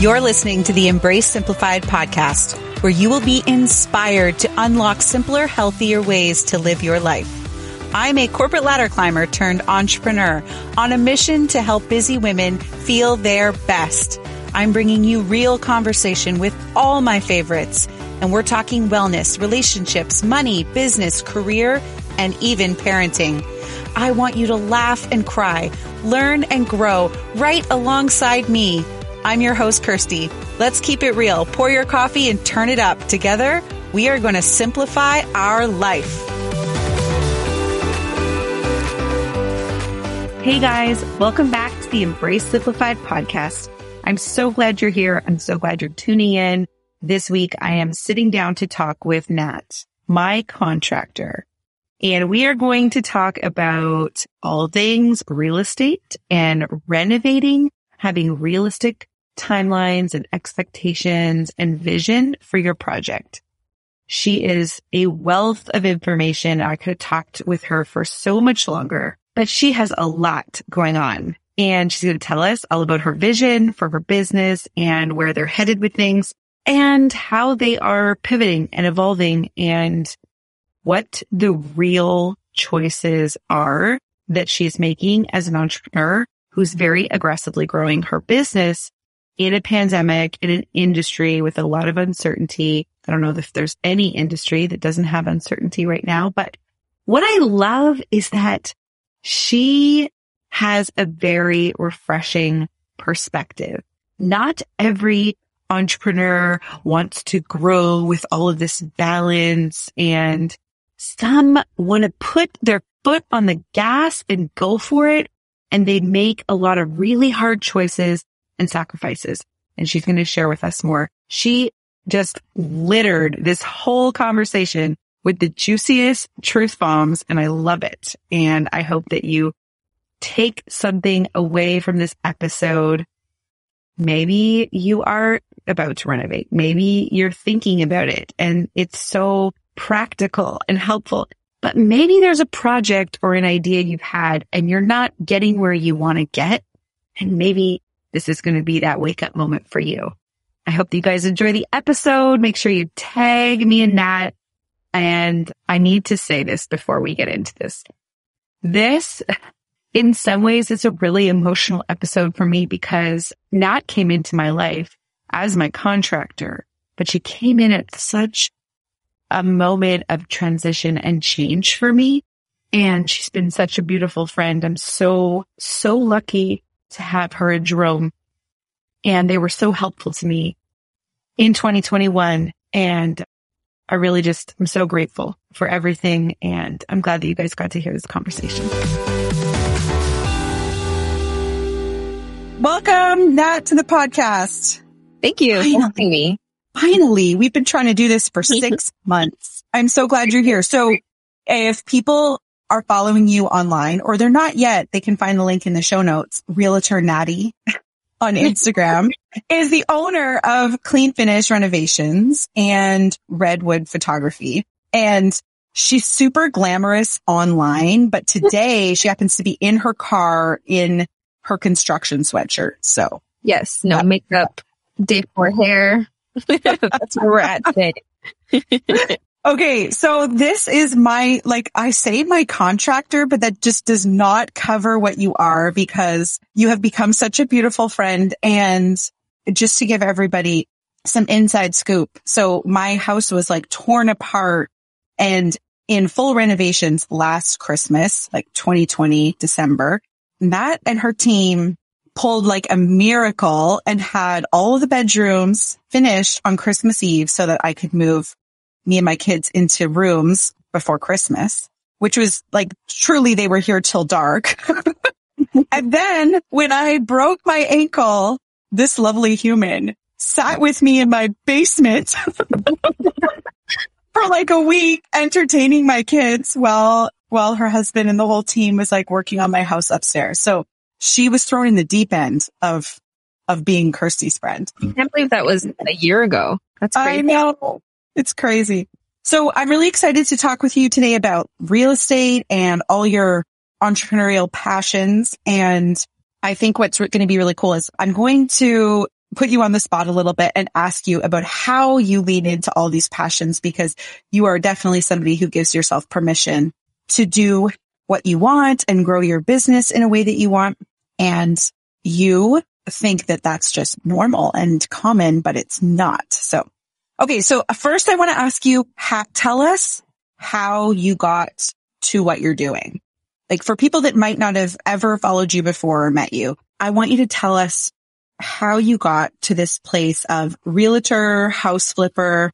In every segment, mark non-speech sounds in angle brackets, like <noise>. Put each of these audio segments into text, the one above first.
You're listening to the Embrace Simplified podcast, where you will be inspired to unlock simpler, healthier ways to live your life. I'm a corporate ladder climber turned entrepreneur on a mission to help busy women feel their best. I'm bringing you real conversation with all my favorites, and we're talking wellness, relationships, money, business, career, and even parenting. I want you to laugh and cry, learn and grow right alongside me. I'm your host, Kirsty. Let's keep it real. Pour your coffee and turn it up. Together, we are going to simplify our life. Hey guys, welcome back to the Embrace Simplified podcast. I'm so glad you're here. I'm so glad you're tuning in. This week, I am sitting down to talk with Nat, my contractor. And we are going to talk about all things real estate and renovating, having realistic timelines and expectations and vision for your project. She is a wealth of information. I could have talked with her for so much longer, but she has a lot going on and she's going to tell us all about her vision for her business and where they're headed with things and how they are pivoting and evolving and what the real choices are that she's making as an entrepreneur who's very aggressively growing her business in a pandemic, in an industry with a lot of uncertainty. I don't know if there's any industry that doesn't have uncertainty right now, but what I love is that she has a very refreshing perspective. Not every entrepreneur wants to grow with all of this balance and some want to put their foot on the gas and go for it. And they make a lot of really hard choices and sacrifices. And she's going to share with us more. She just littered this whole conversation with the juiciest truth bombs and I love it. And I hope that you take something away from this episode. Maybe you are about to renovate. Maybe you're thinking about it and it's so practical and helpful. But maybe there's a project or an idea you've had and you're not getting where you want to get. And maybe this is going to be that wake up moment for you. I hope you guys enjoy the episode. Make sure you tag me in that. And I need to say this before we get into this. This, in some ways, is a really emotional episode for me because Nat came into my life as my contractor, but she came in at such a moment of transition and change for me. And she's been such a beautiful friend. I'm so, so lucky to have her in Jerome. And they were so helpful to me in 2021. And I really just, I'm so grateful for everything. And I'm glad that you guys got to hear this conversation. Welcome, Nat, to the podcast. Thank you for having me. Finally, we've been trying to do this for <laughs> six months. I'm so glad you're here. So if people are following you online or they're not yet, they can find the link in the show notes. Realtor Natty <laughs> on Instagram <laughs> is the owner of Clean Finish Renovations and Redwood Photography. And she's super glamorous online, but today she happens to be in her car in her construction sweatshirt. So yes, no makeup, day four hair. <laughs> That's where we're at today. Okay, so this is my, like I say my contractor, but that just does not cover what you are because you have become such a beautiful friend. And just to give everybody some inside scoop. So my house was like torn apart and in full renovations last Christmas, like 2020, December. Nat and her team pulled like a miracle and had all of the bedrooms finished on Christmas Eve so that I could move me and my kids into rooms before Christmas, which was like truly they were here till dark. <laughs> and then when I broke my ankle, this lovely human sat with me in my basement <laughs> for like a week entertaining my kids while, while her husband and the whole team was like working on my house upstairs. So she was thrown in the deep end of, of being Kirsty's friend. I can't believe that was a year ago. That's crazy. I know. It's crazy. So I'm really excited to talk with you today about real estate and all your entrepreneurial passions. And I think what's going to be really cool is I'm going to put you on the spot a little bit and ask you about how you lean into all these passions because you are definitely somebody who gives yourself permission to do what you want and grow your business in a way that you want. And you think that that's just normal and common, but it's not. So, okay. So uh, first I want to ask you, ha- tell us how you got to what you're doing. Like for people that might not have ever followed you before or met you, I want you to tell us how you got to this place of realtor, house flipper,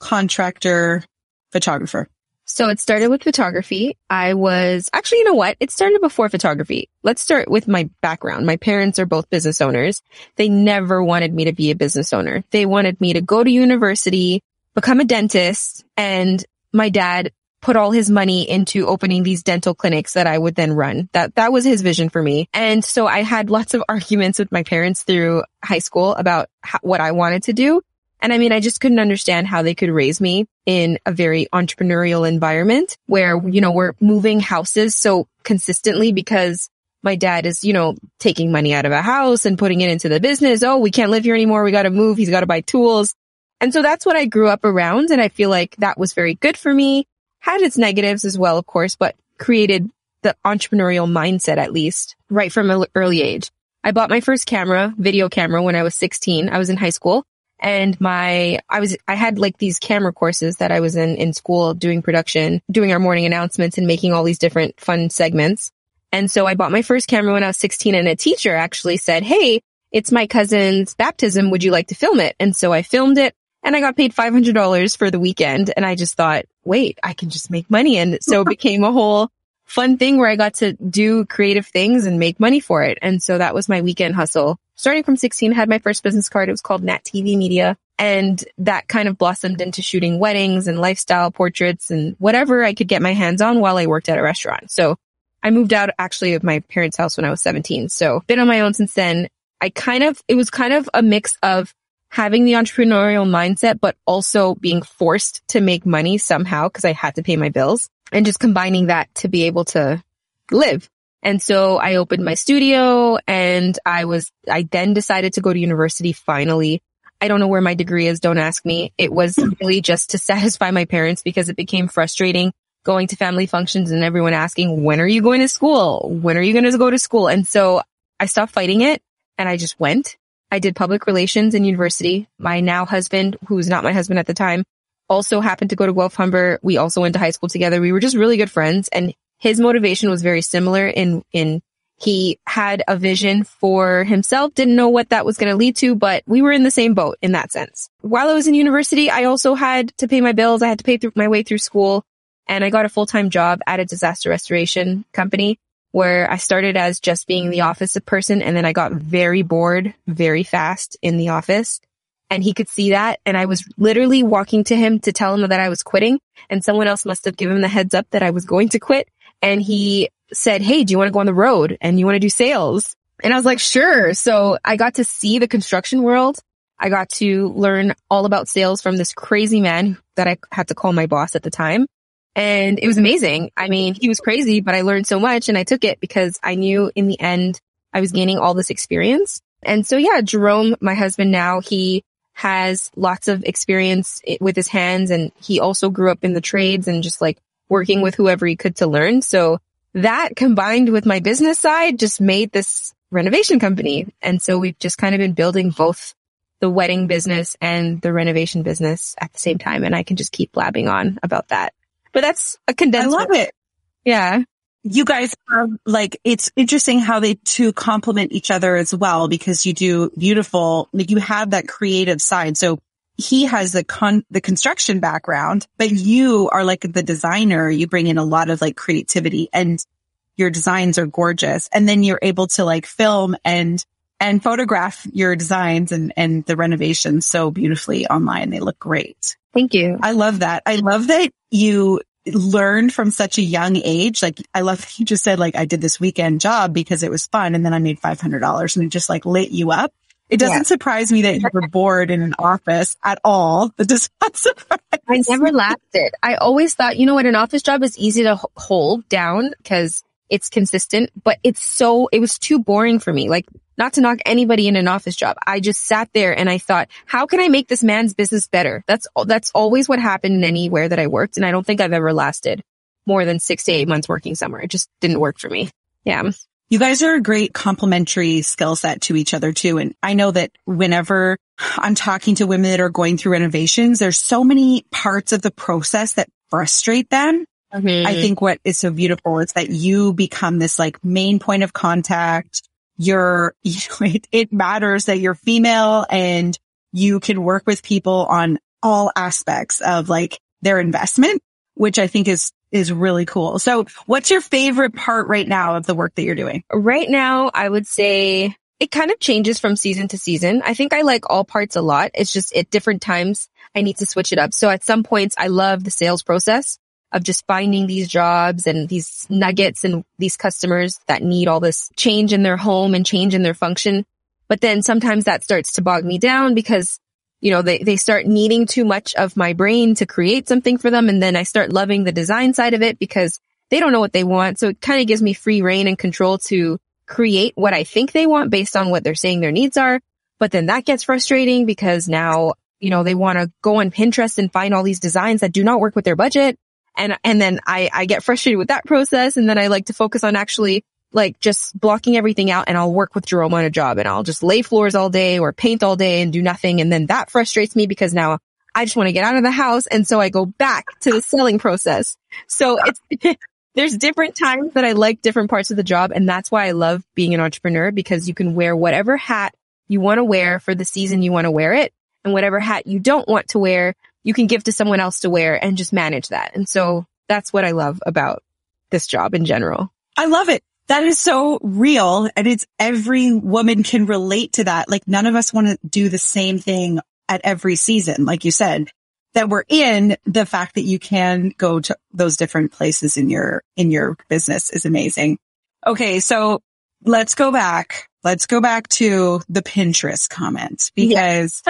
contractor, photographer. So it started with photography. I was actually, you know what? It started before photography. Let's start with my background. My parents are both business owners. They never wanted me to be a business owner. They wanted me to go to university, become a dentist, and my dad put all his money into opening these dental clinics that I would then run. That, that was his vision for me. And so I had lots of <laughs> arguments with my parents through high school about how, what I wanted to do. And I mean, I just couldn't understand how they could raise me in a very entrepreneurial environment where, you know, we're moving houses so consistently because my dad is, you know, taking money out of a house and putting it into the business. Oh, we can't live here anymore. We got to move. He's got to buy tools. And so that's what I grew up around. And I feel like that was very good for me had its negatives as well, of course, but created the entrepreneurial mindset at least right from an early age. I bought my first camera, video camera when I was 16. I was in high school and my, I was, I had like these camera courses that I was in, in school doing production, doing our morning announcements and making all these different fun segments. And so I bought my first camera when I was 16 and a teacher actually said, Hey, it's my cousin's baptism. Would you like to film it? And so I filmed it and I got paid $500 for the weekend. And I just thought, wait, I can just make money. And so it <laughs> became a whole fun thing where I got to do creative things and make money for it. And so that was my weekend hustle. Starting from 16, had my first business card. It was called Nat TV Media. And that kind of blossomed into shooting weddings and lifestyle portraits and whatever I could get my hands on while I worked at a restaurant. So I moved out actually of my parents' house when I was 17. So been on my own since then. I kind of, it was kind of a mix of having the entrepreneurial mindset, but also being forced to make money somehow because I had to pay my bills and just combining that to be able to live. And so I opened my studio and I was, I then decided to go to university finally. I don't know where my degree is. Don't ask me. It was <clears throat> really just to <laughs> satisfy my parents because it became frustrating going to family functions and everyone asking, when are you going to school? When are you going to go to school? And so I stopped fighting it and I just went I did public relations in university. My now husband, who was not my husband at the time, also happened to go to Guelph Humber. We also went to high school together. We were just really good friends and his motivation was very similar in, in he had a vision for himself, didn't know what that was going to lead to, but we were in the same boat in that sense. While I was in university, I also had to pay my bills. I had to pay through my way through school and I got a full-time job at a disaster restoration company where I started as just being the office person and then I got very bored very fast in the office and he could see that. And I was literally walking to him to tell him that I was quitting and someone else must have given him the heads up that I was going to quit. And he said, Hey, do you want to go on the road and you want to do sales? And I was like, sure. So I got to see the construction world. I got to learn all about sales from this crazy man that I had to call my boss at the time. And it was amazing. I mean, he was crazy, but I learned so much and I took it because I knew in the end I was gaining all this experience. And so yeah, Jerome, my husband now, he has lots of experience with his hands and he also grew up in the trades and just like working with whoever he could to learn. So that combined with my business side just made this renovation company. And so we've just kind of been building both the wedding business and the renovation business at the same time. And I can just keep blabbing on about that. But that's a condensed. I love it. Yeah. You guys are like, it's interesting how they two complement each other as well because you do beautiful, like you have that creative side. So he has the con, the construction background, but you are like the designer. You bring in a lot of like creativity and your designs are gorgeous. And then you're able to like film and, and photograph your designs and, and the renovations so beautifully online. They look great. Thank you. I love that. I love that you learned from such a young age. Like I love you just said like I did this weekend job because it was fun and then I made $500 and it just like lit you up. It doesn't yeah. surprise me that you were bored in an office at all. <laughs> It does not surprise I never laughed it. I always thought, you know what, an office job is easy to hold down because it's consistent, but it's so, it was too boring for me. Like not to knock anybody in an office job. I just sat there and I thought, how can I make this man's business better? That's, that's always what happened anywhere that I worked. And I don't think I've ever lasted more than six to eight months working somewhere. It just didn't work for me. Yeah. You guys are a great complementary skill set to each other too. And I know that whenever I'm talking to women that are going through renovations, there's so many parts of the process that frustrate them. Mm-hmm. I think what is so beautiful is that you become this like main point of contact. You're, <laughs> you know, it, it matters that you're female and you can work with people on all aspects of like their investment, which I think is is really cool. So what's your favorite part right now of the work that you're doing? Right now, I would say it kind of changes from season to season. I think I like all parts a lot. It's just at different times I need to switch it up. So at some points I love the sales process of just finding these jobs and these nuggets and these customers that need all this change in their home and change in their function. But then sometimes that starts to bog me down because you know, they, they start needing too much of my brain to create something for them. And then I start loving the design side of it because they don't know what they want. So it kind of gives me free reign and control to create what I think they want based on what they're saying their needs are. But then that gets frustrating because now, you know, they want to go on Pinterest and find all these designs that do not work with their budget. And, and then I, I get frustrated with that process. And then I like to focus on actually like just blocking everything out and I'll work with Jerome on a job and I'll just lay floors all day or paint all day and do nothing. And then that frustrates me because now I just want to get out of the house. And so I go back to the selling process. So it's, <laughs> there's different times that I like different parts of the job. And that's why I love being an entrepreneur because you can wear whatever hat you want to wear for the season you want to wear it. And whatever hat you don't want to wear, you can give to someone else to wear and just manage that. And so that's what I love about this job in general. I love it. That is so real. And it's every woman can relate to that. Like none of us want to do the same thing at every season. Like you said, that we're in the fact that you can go to those different places in your, in your business is amazing. Okay. So let's go back. Let's go back to the Pinterest comments <laughs> because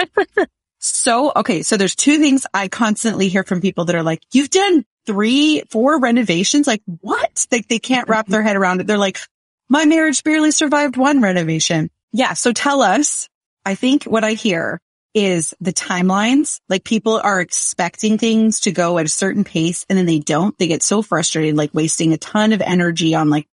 so, okay. So there's two things I constantly hear from people that are like, you've done three, four renovations. Like what? Like they can't wrap their head around it. They're like, my marriage barely survived one renovation. Yeah. So tell us, I think what I hear is the timelines. Like people are expecting things to go at a certain pace and then they don't. They get so frustrated, like wasting a ton of energy on like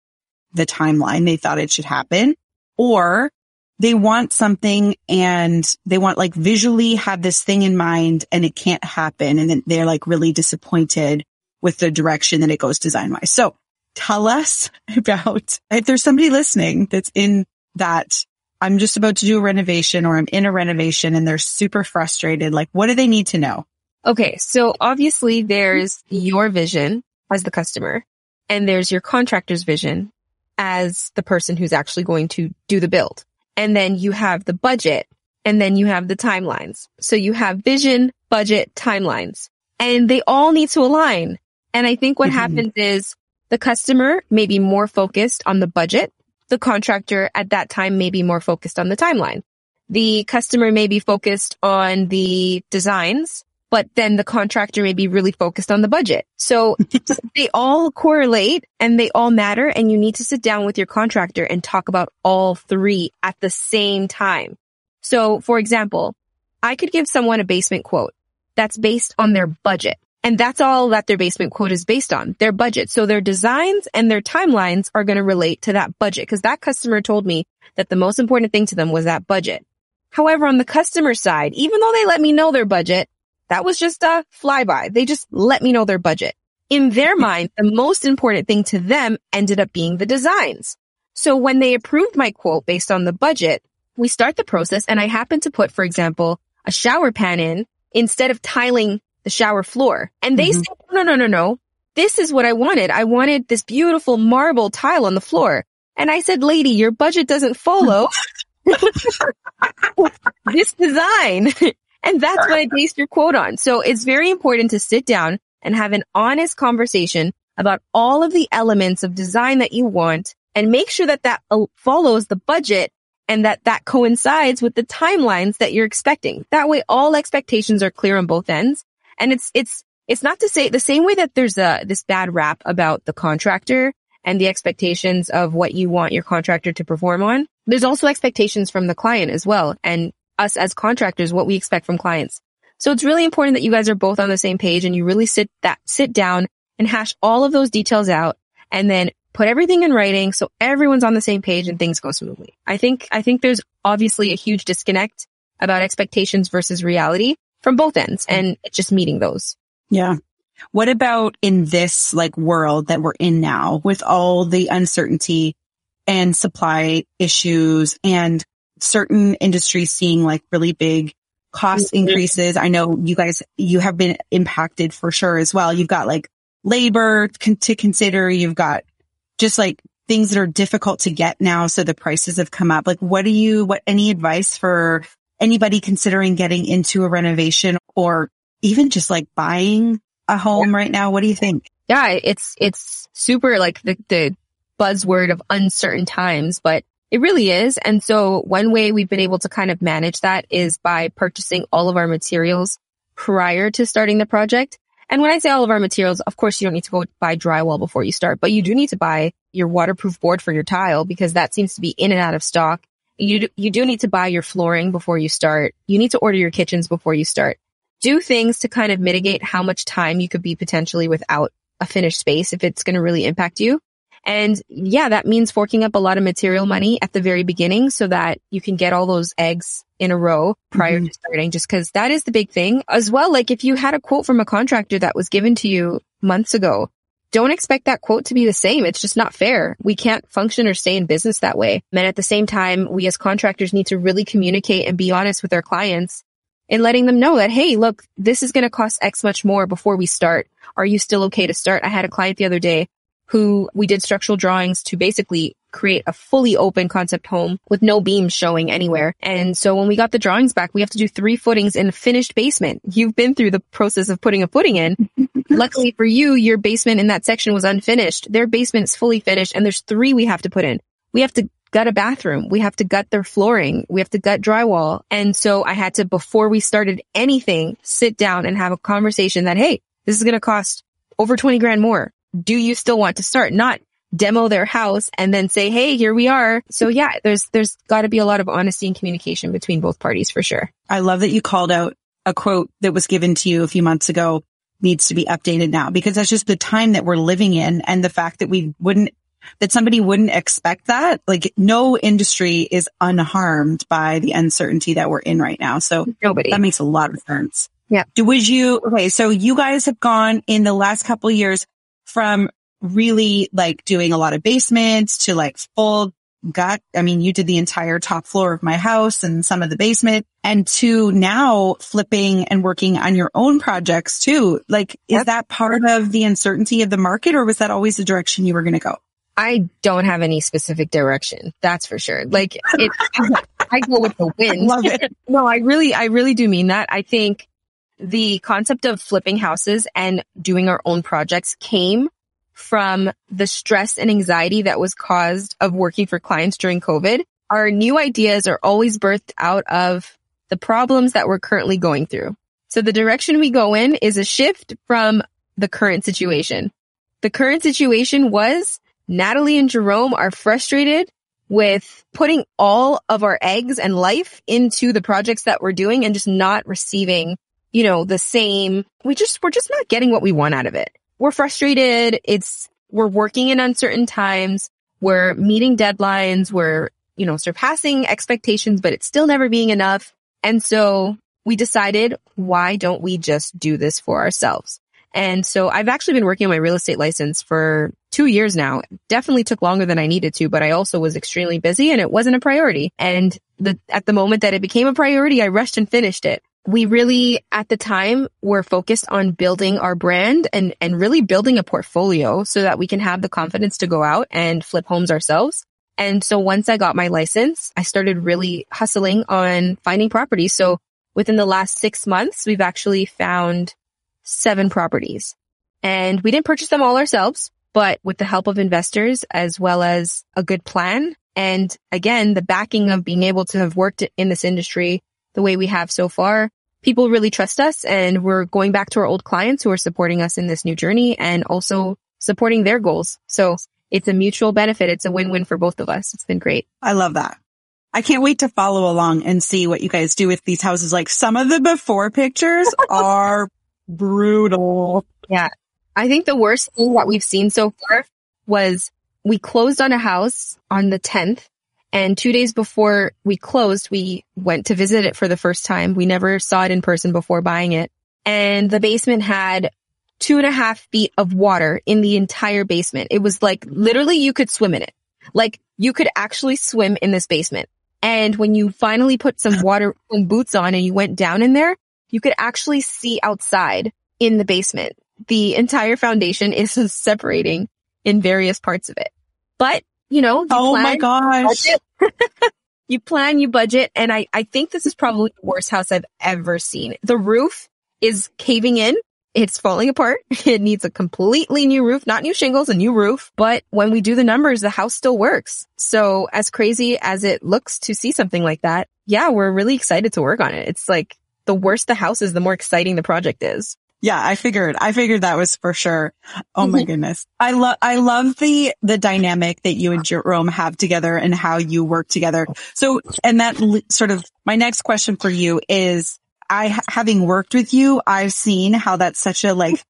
the timeline they thought it should happen or they want something and they want like visually have this thing in mind and it can't happen. And then they're like really disappointed with the direction that it goes design wise. So tell us <laughs> about if there's somebody listening that's in that I'm just about to do a renovation or I'm in a renovation and they're super frustrated. Like what do they need to know? Okay. So obviously there's your vision as the customer and there's your contractor's vision as the person who's actually going to do the build. And then you have the budget and then you have the timelines. So you have vision, budget, timelines and they all need to align. And I think what mm-hmm. happens is the customer may be more focused on the budget. The contractor at that time may be more focused on the timeline. The customer may be focused on the designs, but then the contractor may be really focused on the budget. So <laughs> they all correlate and they all matter and you need to sit down with your contractor and talk about all three at the same time. So for example, I could give someone a basement quote that's based on their budget. And that's all that their basement quote is based on, their budget. So their designs and their timelines are going to relate to that budget because that customer told me that the most important thing to them was that budget. However, on the customer side, even though they let me know their budget, that was just a flyby. They just let me know their budget. In their mind, the most important thing to them ended up being the designs. So when they approved my quote based on the budget, we start the process and I happen to put, for example, a shower pan in instead of tiling the shower floor. And they mm-hmm. said, no, no, no, no. This is what I wanted. I wanted this beautiful marble tile on the floor. And I said, lady, your budget doesn't follow <laughs> this design. <laughs> and that's what I <laughs> based your quote on. So it's very important to sit down and have an honest conversation about all of the elements of design that you want and make sure that that uh, follows the budget and that that coincides with the timelines that you're expecting. That way all expectations are clear on both ends and it's, it's, it's not to say the same way that there's a, this bad rap about the contractor and the expectations of what you want your contractor to perform on. There's also expectations from the client as well and us as contractors, what we expect from clients. So it's really important that you guys are both on the same page and you really sit that, sit down and hash all of those details out and then put everything in writing so everyone's on the same page and things go smoothly. I think, I think there's obviously a huge disconnect about expectations versus reality from both ends and just meeting those. Yeah. What about in this like world that we're in now with all the uncertainty and supply issues and certain industries seeing like really big cost mm-hmm. increases? I know you guys, you have been impacted for sure as well. You've got like labor to consider. You've got just like things that are difficult to get now. So the prices have come up. Like what do you, what, any advice for anybody considering getting into a renovation or even just like buying a home right now? What do you think? Yeah, it's, it's super like the, the buzzword of uncertain times, but it really is. And so one way we've been able to kind of manage that is by purchasing all of our materials prior to starting the project. And when I say all of our materials, of course you don't need to go buy drywall before you start, but you do need to buy your waterproof board for your tile because that seems to be in and out of stock. You do, you do need to buy your flooring before you start. You need to order your kitchens before you start do things to kind of mitigate how much time you could be potentially without a finished space if it's going to really impact you. And yeah, that means forking up a lot of material money at the very beginning so that you can get all those eggs in a row prior mm-hmm. to starting, just because that is the big thing as well. Like if you had a quote from a contractor that was given to you months ago, don't expect that quote to be the same. It's just not fair. We can't function or stay in business that way. And at the same time, we as contractors need to really communicate and be honest with our clients and letting them know that, hey, look, this is going to cost X much more before we start. Are you still okay to start? I had a client the other day who we did structural drawings to basically create a fully open concept home with no beams showing anywhere. And so when we got the drawings back, we have to do three footings in a finished basement. You've been through the process of putting a footing in. <laughs> Luckily for you, your basement in that section was unfinished. Their basement is fully finished and there's three we have to put in. We have to gut a bathroom. We have to gut their flooring. We have to gut drywall. And so I had to, before we started anything, sit down and have a conversation that, Hey, this is going to cost over 20 grand more. Do you still want to start? Not demo their house and then say, Hey, here we are. So yeah, there's, there's got to be a lot of honesty and communication between both parties for sure. I love that you called out a quote that was given to you a few months ago needs to be updated now because that's just the time that we're living in and the fact that we wouldn't that somebody wouldn't expect that. Like no industry is unharmed by the uncertainty that we're in right now. So nobody, that makes a lot of sense. Yeah. Do, would you, okay. So you guys have gone in the last couple years from really like doing a lot of basements to like full gut. I mean, you did the entire top floor of my house and some of the basement and to now flipping and working on your own projects too. Like, yep. is that part of the uncertainty of the market or was that always the direction you were going to go? I don't have any specific direction. That's for sure. Like it, I go with the <laughs> wind. Love it. no, I really, I really do mean that. I think the concept of flipping houses and doing our own projects came from the stress and anxiety that was caused of working for clients during COVID. Our new ideas are always birthed out of the problems that we're currently going through. So the direction we go in is a shift from the current situation. The current situation was Natalie and Jerome are frustrated with putting all of our eggs and life into the projects that we're doing and just not receiving, you know, the same, we just, we're just not getting what we want out of it. We're frustrated. It's, we're working in uncertain times. We're meeting deadlines. We're, you know, surpassing expectations, but it's still never being enough. And so we decided, why don't we just do this for ourselves? And so I've actually been working on my real estate license for two years now. Definitely took longer than I needed to, but I also was extremely busy and it wasn't a priority. And the, at the moment that it became a priority, I rushed and finished it. We really, at the time, were focused on building our brand and, and really building a portfolio so that we can have the confidence to go out and flip homes ourselves. And so once I got my license, I started really hustling on finding properties. So within the last six months, we've actually found seven properties. And we didn't purchase them all ourselves, but with the help of investors as well as a good plan. And again, the backing of being able to have worked in this industry the way we have so far, people really trust us and we're going back to our old clients who are supporting us in this new journey and also supporting their goals. So it's a mutual benefit. It's a win-win for both of us. It's been great. I love that. I can't wait to follow along and see what you guys do with these houses. Like some of the before pictures <laughs> are brutal. Yeah. I think the worst thing that we've seen so far was we closed on a house on the 10th and two days before we closed, we went to visit it for the first time. We never saw it in person before buying it. And the basement had two and a half feet of water in the entire basement. It was like literally you could swim in it. Like you could actually swim in this basement. And when you finally put some <laughs> water boots on and you went down in there, you could actually see outside in the basement. The entire foundation is <laughs> separating in various parts of it. But, you know, you oh plan, my gosh. <laughs> you plan, you budget. And I, I think this is probably the worst house I've ever seen. The roof is caving in. It's falling apart. <laughs> It needs a completely new roof, not new shingles, a new roof. But when we do the numbers, the house still works. So as crazy as it looks to see something like that, yeah, we're really excited to work on it. It's like the worse the house is, the more exciting the project is. Yeah, I figured, I figured that was for sure. Oh my mm-hmm. goodness. I love, I love the, the dynamic that you and Jerome have together and how you work together. So, and that sort of, my next question for you is, I, having worked with you, I've seen how that's such a like,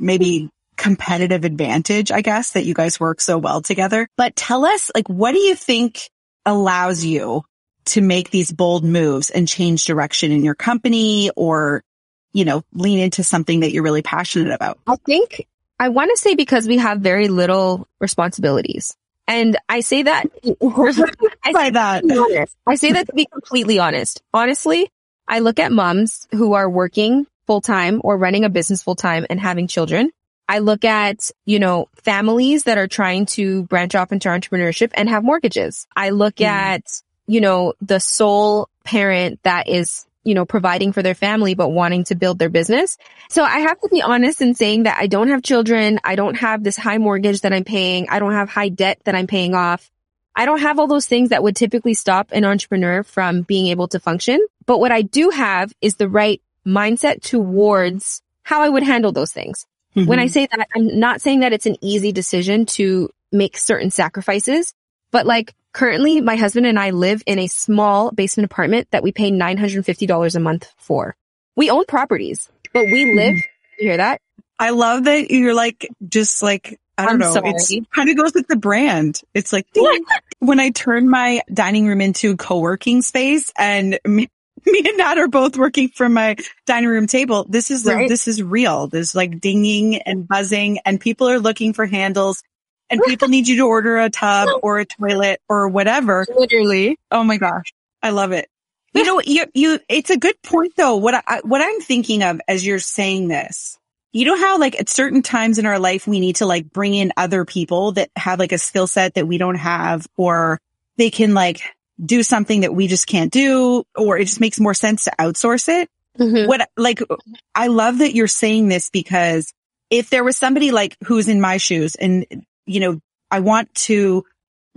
maybe competitive advantage, I guess, that you guys work so well together. But tell us, like, what do you think allows you to make these bold moves and change direction in your company or you know, lean into something that you're really passionate about? I think I want to say because we have very little responsibilities. And I say that <laughs> I say that. I say that to be completely honest. Honestly, I look at moms who are working full time or running a business full time and having children. I look at, you know, families that are trying to branch off into entrepreneurship and have mortgages. I look mm. at, you know, the sole parent that is you know, providing for their family, but wanting to build their business. So I have to be honest in saying that I don't have children. I don't have this high mortgage that I'm paying. I don't have high debt that I'm paying off. I don't have all those things that would typically stop an entrepreneur from being able to function. But what I do have is the right mindset towards how I would handle those things. Mm-hmm. When I say that, I'm not saying that it's an easy decision to make certain sacrifices, but like Currently, my husband and I live in a small basement apartment that we pay $950 a month for. We own properties, but we hmm. live, you hear that? I love that you're like, just like, I don't I'm know. It kind of goes with the brand. It's like <laughs> when I turn my dining room into co-working space and <laughs> me, me and Nat are both working from my dining room table. This is, right. this is real. There's like dinging and buzzing and people are looking for handles and people need you to order a tub <laughs> or a toilet or whatever. Literally. Oh my gosh. I love it. You know, you, you, it's a good point though. What I, what I'm thinking of as you're saying this, you know how like at certain times in our life, we need to like bring in other people that have like a skill set that we don't have or they can like do something that we just can't do or it just makes more sense to outsource it. Mm-hmm. What like, I love that you're saying this because if there was somebody like who's in my shoes and you know, I want to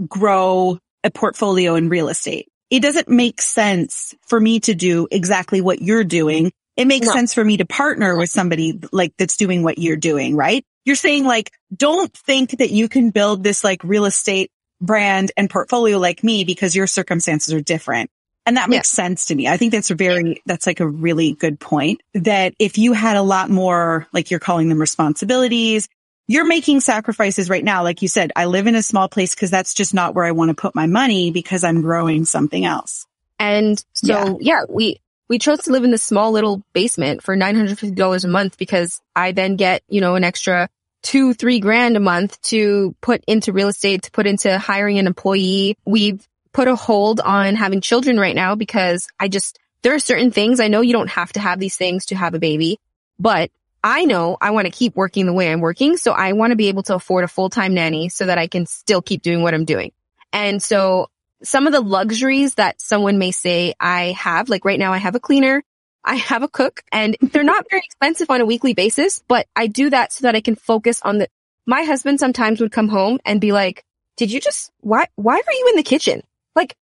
grow a portfolio in real estate. It doesn't make sense for me to do exactly what you're doing. It makes no. sense for me to partner with somebody like that's doing what you're doing, right? You're saying like, don't think that you can build this like real estate brand and portfolio like me because your circumstances are different. And that makes yeah. sense to me. I think that's a very, that's like a really good point that if you had a lot more, like you're calling them responsibilities, you're making sacrifices right now. Like you said, I live in a small place because that's just not where I want to put my money because I'm growing something else. And so, yeah, yeah we, we chose to live in this small little basement for $950 a month because I then get, you know, an extra two, three grand a month to put into real estate, to put into hiring an employee. We've put a hold on having children right now because I just, there are certain things I know you don't have to have these things to have a baby, but I know I want to keep working the way I'm working. So I want to be able to afford a full-time nanny so that I can still keep doing what I'm doing. And so some of the luxuries that someone may say I have, like right now I have a cleaner, I have a cook and they're not very expensive on a weekly basis, but I do that so that I can focus on the, my husband sometimes would come home and be like, did you just, why, why are you in the kitchen? Like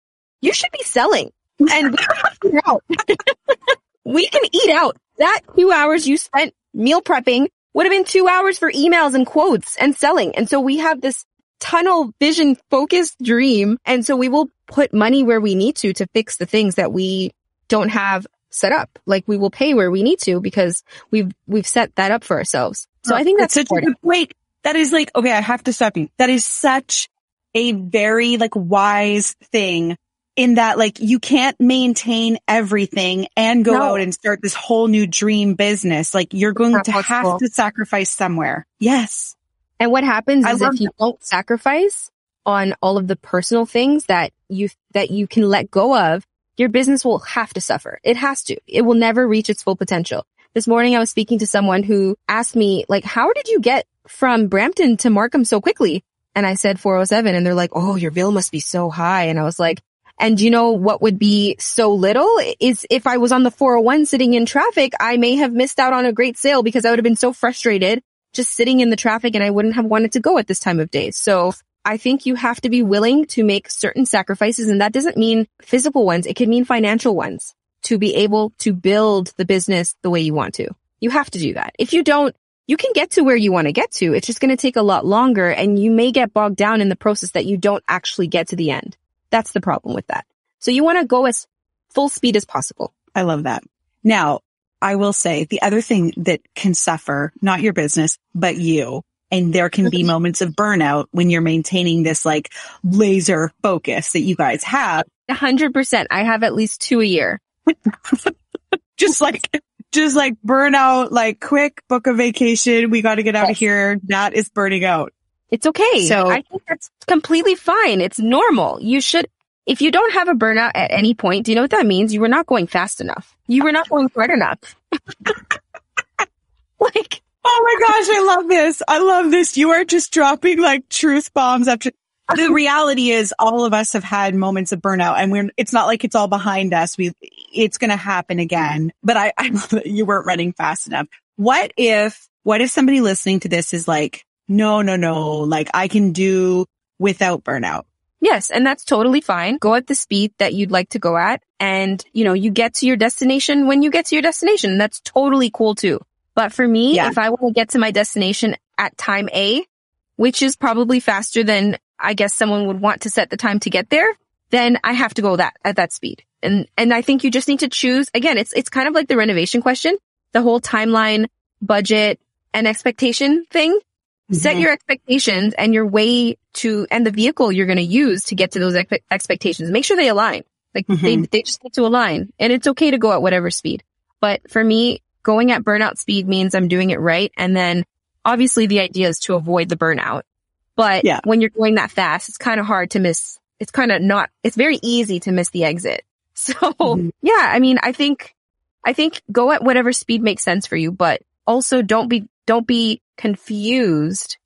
you should be selling and we can eat out. <laughs> we can eat out. That two hours you spent meal prepping would have been two hours for emails and quotes and selling. And so we have this tunnel vision focused dream. And so we will put money where we need to to fix the things that we don't have set up. Like we will pay where we need to because we've, we've set that up for ourselves. So I think that's such a good point. That is like, okay, I have to stop you. That is such a very like wise thing in that like you can't maintain everything and go No. out and start this whole new dream business. Like you're going to possible. have to sacrifice somewhere. Yes. And what happens I is if you don't sacrifice on all of the personal things that you, that you can let go of, your business will have to suffer. It has to. It will never reach its full potential. This morning I was speaking to someone who asked me, like, how did you get from Brampton to Markham so quickly? And I said 407 and they're like, oh, your bill must be so high. And I was like, and you know what would be so little is if I was on the 401 sitting in traffic, I may have missed out on a great sale because I would have been so frustrated just sitting in the traffic and I wouldn't have wanted to go at this time of day. So I think you have to be willing to make certain sacrifices and that doesn't mean physical ones. It could mean financial ones to be able to build the business the way you want to. You have to do that. If you don't, you can get to where you want to get to. It's just going to take a lot longer and you may get bogged down in the process that you don't actually get to the end. That's the problem with that. So you want to go as full speed as possible. I love that. Now, I will say the other thing that can suffer, not your business, but you. And there can be <laughs> moments of burnout when you're maintaining this like laser focus that you guys have. A hundred percent. I have at least two a year. <laughs> Just like, just like burnout, like quick book a vacation. We got to get out of here. That is burning out. It's okay. So- I think that's completely fine. It's normal. You should, if you don't have a burnout at any point, do you know what that means? You were not going fast enough. You were not going hard enough. <laughs> like, Oh my gosh, I love this. I love this. You are just dropping like truth bombs after. The reality is all of us have had moments of burnout and we're, it's not like it's all behind us. We, it's going to happen again, but I, I love that you weren't running fast enough. What if, what if somebody listening to this is like, no, no, no, like I can do without burnout. yes, and that's totally fine. Go at the speed that you'd like to go at. And, you know, you get to your destination when you get to your destination. That's totally cool too. But for me, Yeah. if I want to get to my destination at time A, which is probably faster than I guess someone would want to set the time to get there, then I have to go that at that speed. And and I think you just need to choose again, it's it's kind of like the renovation question, the whole timeline, budget, and expectation thing. Set Mhm. your expectations and your way to and the vehicle you're going to use to get to those expe- expectations. Make sure they align. Like they Mhm. they just need to align. And it's okay to go at whatever speed. But for me, going at burnout speed means I'm doing it right and then obviously the idea is to avoid the burnout. But Yeah. when you're going that fast, it's kind of hard to miss. It's kind of not, it's very easy to miss the exit. <laughs> So Mhm. yeah, I mean, I think, I think go at whatever speed makes sense for you, but also don't be, don't be confused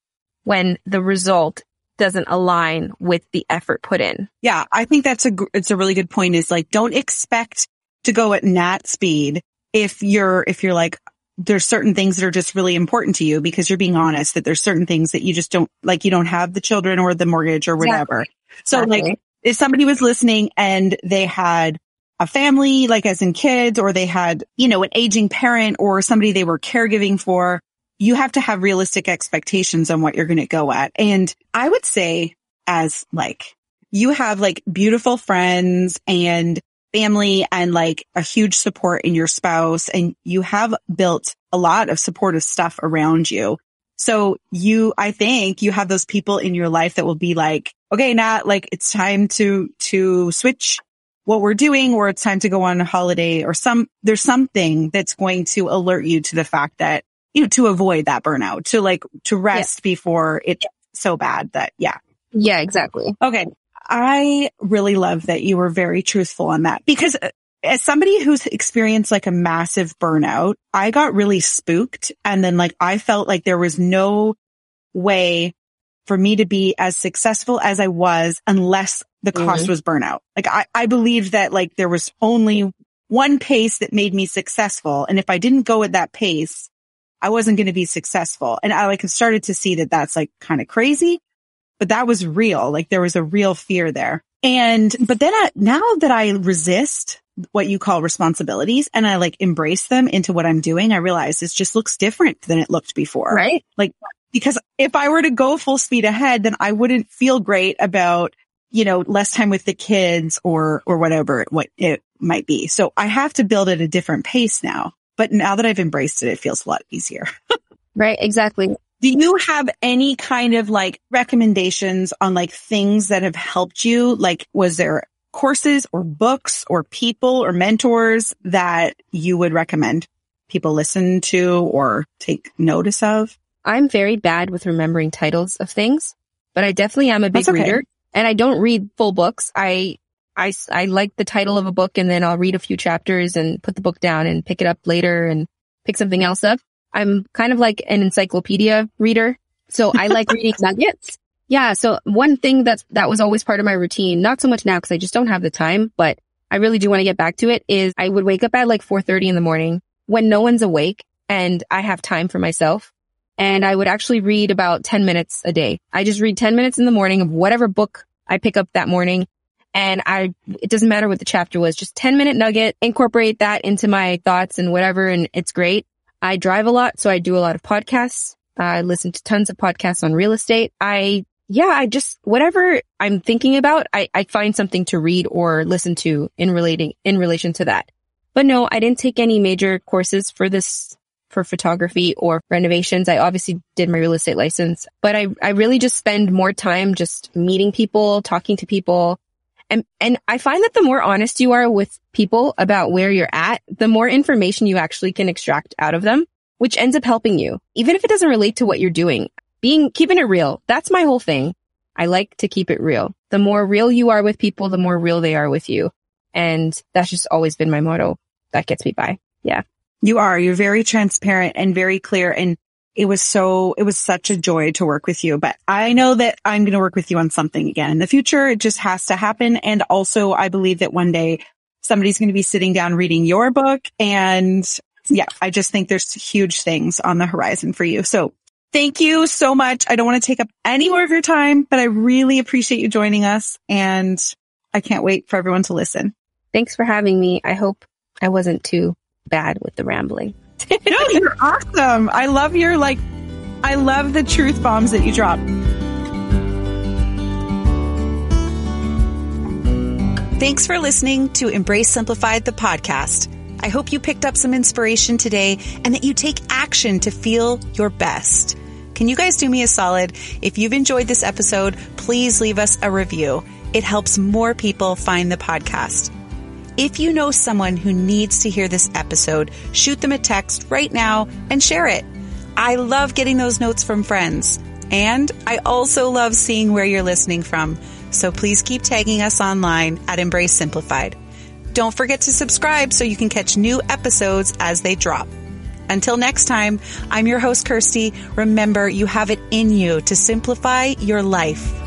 when the result doesn't align with the effort put in. Yeah, I think that's a it's a really good point. Is like don't expect to go at nat speed if you're if you're like there's certain things that are just really important to you because you're being honest that there's certain things that you just don't like you don't have the children or the mortgage or whatever. So like if somebody was listening and they had a family, like as in kids, or they had, you know, an aging parent or somebody they were caregiving for, you have to have realistic expectations on what you're going to go at. And I would say as like, you have like beautiful friends and family and like a huge support in your spouse and you have built a lot of supportive stuff around you. So you, I think you have those people in your life that will be like, okay, Nat, like it's time to, to switch what we're doing or it's time to go on a holiday or some, there's something that's going to alert you to the fact that, you know, to avoid that burnout, to like, to rest before it's so bad that, yeah. Yeah, exactly. Okay. I really love that you were very truthful on that because uh, as somebody who's experienced like a massive burnout, I got really spooked and then like I felt like there was no way for me to be as successful as I was unless the cost Mhm. was burnout. Like I, I believed that like there was only one pace that made me successful. And if I didn't go at that pace, I wasn't going to be successful. And I like started to see that that's like kind of crazy, but that was real. Like there was a real fear there. And, but then I, now that I resist what you call responsibilities and I like embrace them into what I'm doing, I realize this just looks different than it looked before. Right? Like, because if I were to go full speed ahead, then I wouldn't feel great about, you know, less time with the kids or, or whatever what it might be. So I have to build at a different pace now. But now that I've embraced it, it feels a lot easier. <laughs> right. Exactly. Do you have any kind of like recommendations on like things that have helped you? Like, was there courses or books or people or mentors that you would recommend people listen to or take notice of? I'm very bad with remembering titles of things, but I definitely am a big okay. reader and I don't read full books. I, I, I like the title of a book and then I'll read a few chapters and put the book down and pick it up later and pick something else up. I'm kind of like an encyclopedia reader. So I like <laughs> reading nuggets. Yeah. So one thing that's, that was always part of my routine, not so much now because I just don't have the time, but I really do want to get back to it is I would wake up at like 4.30 in the morning when no one's awake and I have time for myself and I would actually read about 10 minutes a day. I just read 10 minutes in the morning of whatever book I pick up that morning. And I, it doesn't matter what the chapter was, just 10 minute nugget, incorporate that into my thoughts and whatever. And it's great. I drive a lot. So I do a lot of podcasts. I listen to tons of podcasts on real estate. I, yeah, I just, whatever I'm thinking about, I, I find something to read or listen to in relating, in relation to that. But no, I didn't take any major courses for this for photography or renovations. I obviously did my real estate license, but I, I really just spend more time just meeting people, talking to people. And, and I find that the more honest you are with people about where you're at, the more information you actually can extract out of them, which ends up helping you, even if it doesn't relate to what you're doing. Being, keeping it real. That's my whole thing. I like to keep it real. The more real you are with people, the more real they are with you. And that's just always been my motto. That gets me by. Yeah. You are. You're very transparent and very clear. And it was so, it was such a joy to work with you. But I know that I'm going to work with you on something again in the future. It just has to happen. And also I believe that one day somebody's going to be sitting down reading your book. And yeah, I just think there's huge things on the horizon for you. So thank you so much. I don't want to take up any more of your time, but I really appreciate you joining us. And I can't wait for everyone to listen. Thanks for having me. I hope I wasn't too bad with the rambling. <laughs> no, you're awesome. I love your like, I love the truth bombs that you drop. Thanks for listening to Embrace Simplified, the podcast. I hope you picked up some inspiration today and that you take action to feel your best. Can you guys do me a solid? If you've enjoyed this episode, please leave us a review. It helps more people find the podcast. If you know someone who needs to hear this episode, shoot them a text right now and share it. I love getting those notes from friends. And I also love seeing where you're listening from. So please keep tagging us online at Embrace Simplified. Don't forget to subscribe so you can catch new episodes as they drop. Until next time, I'm your host, Kirsty. Remember, you have it in you to simplify your life.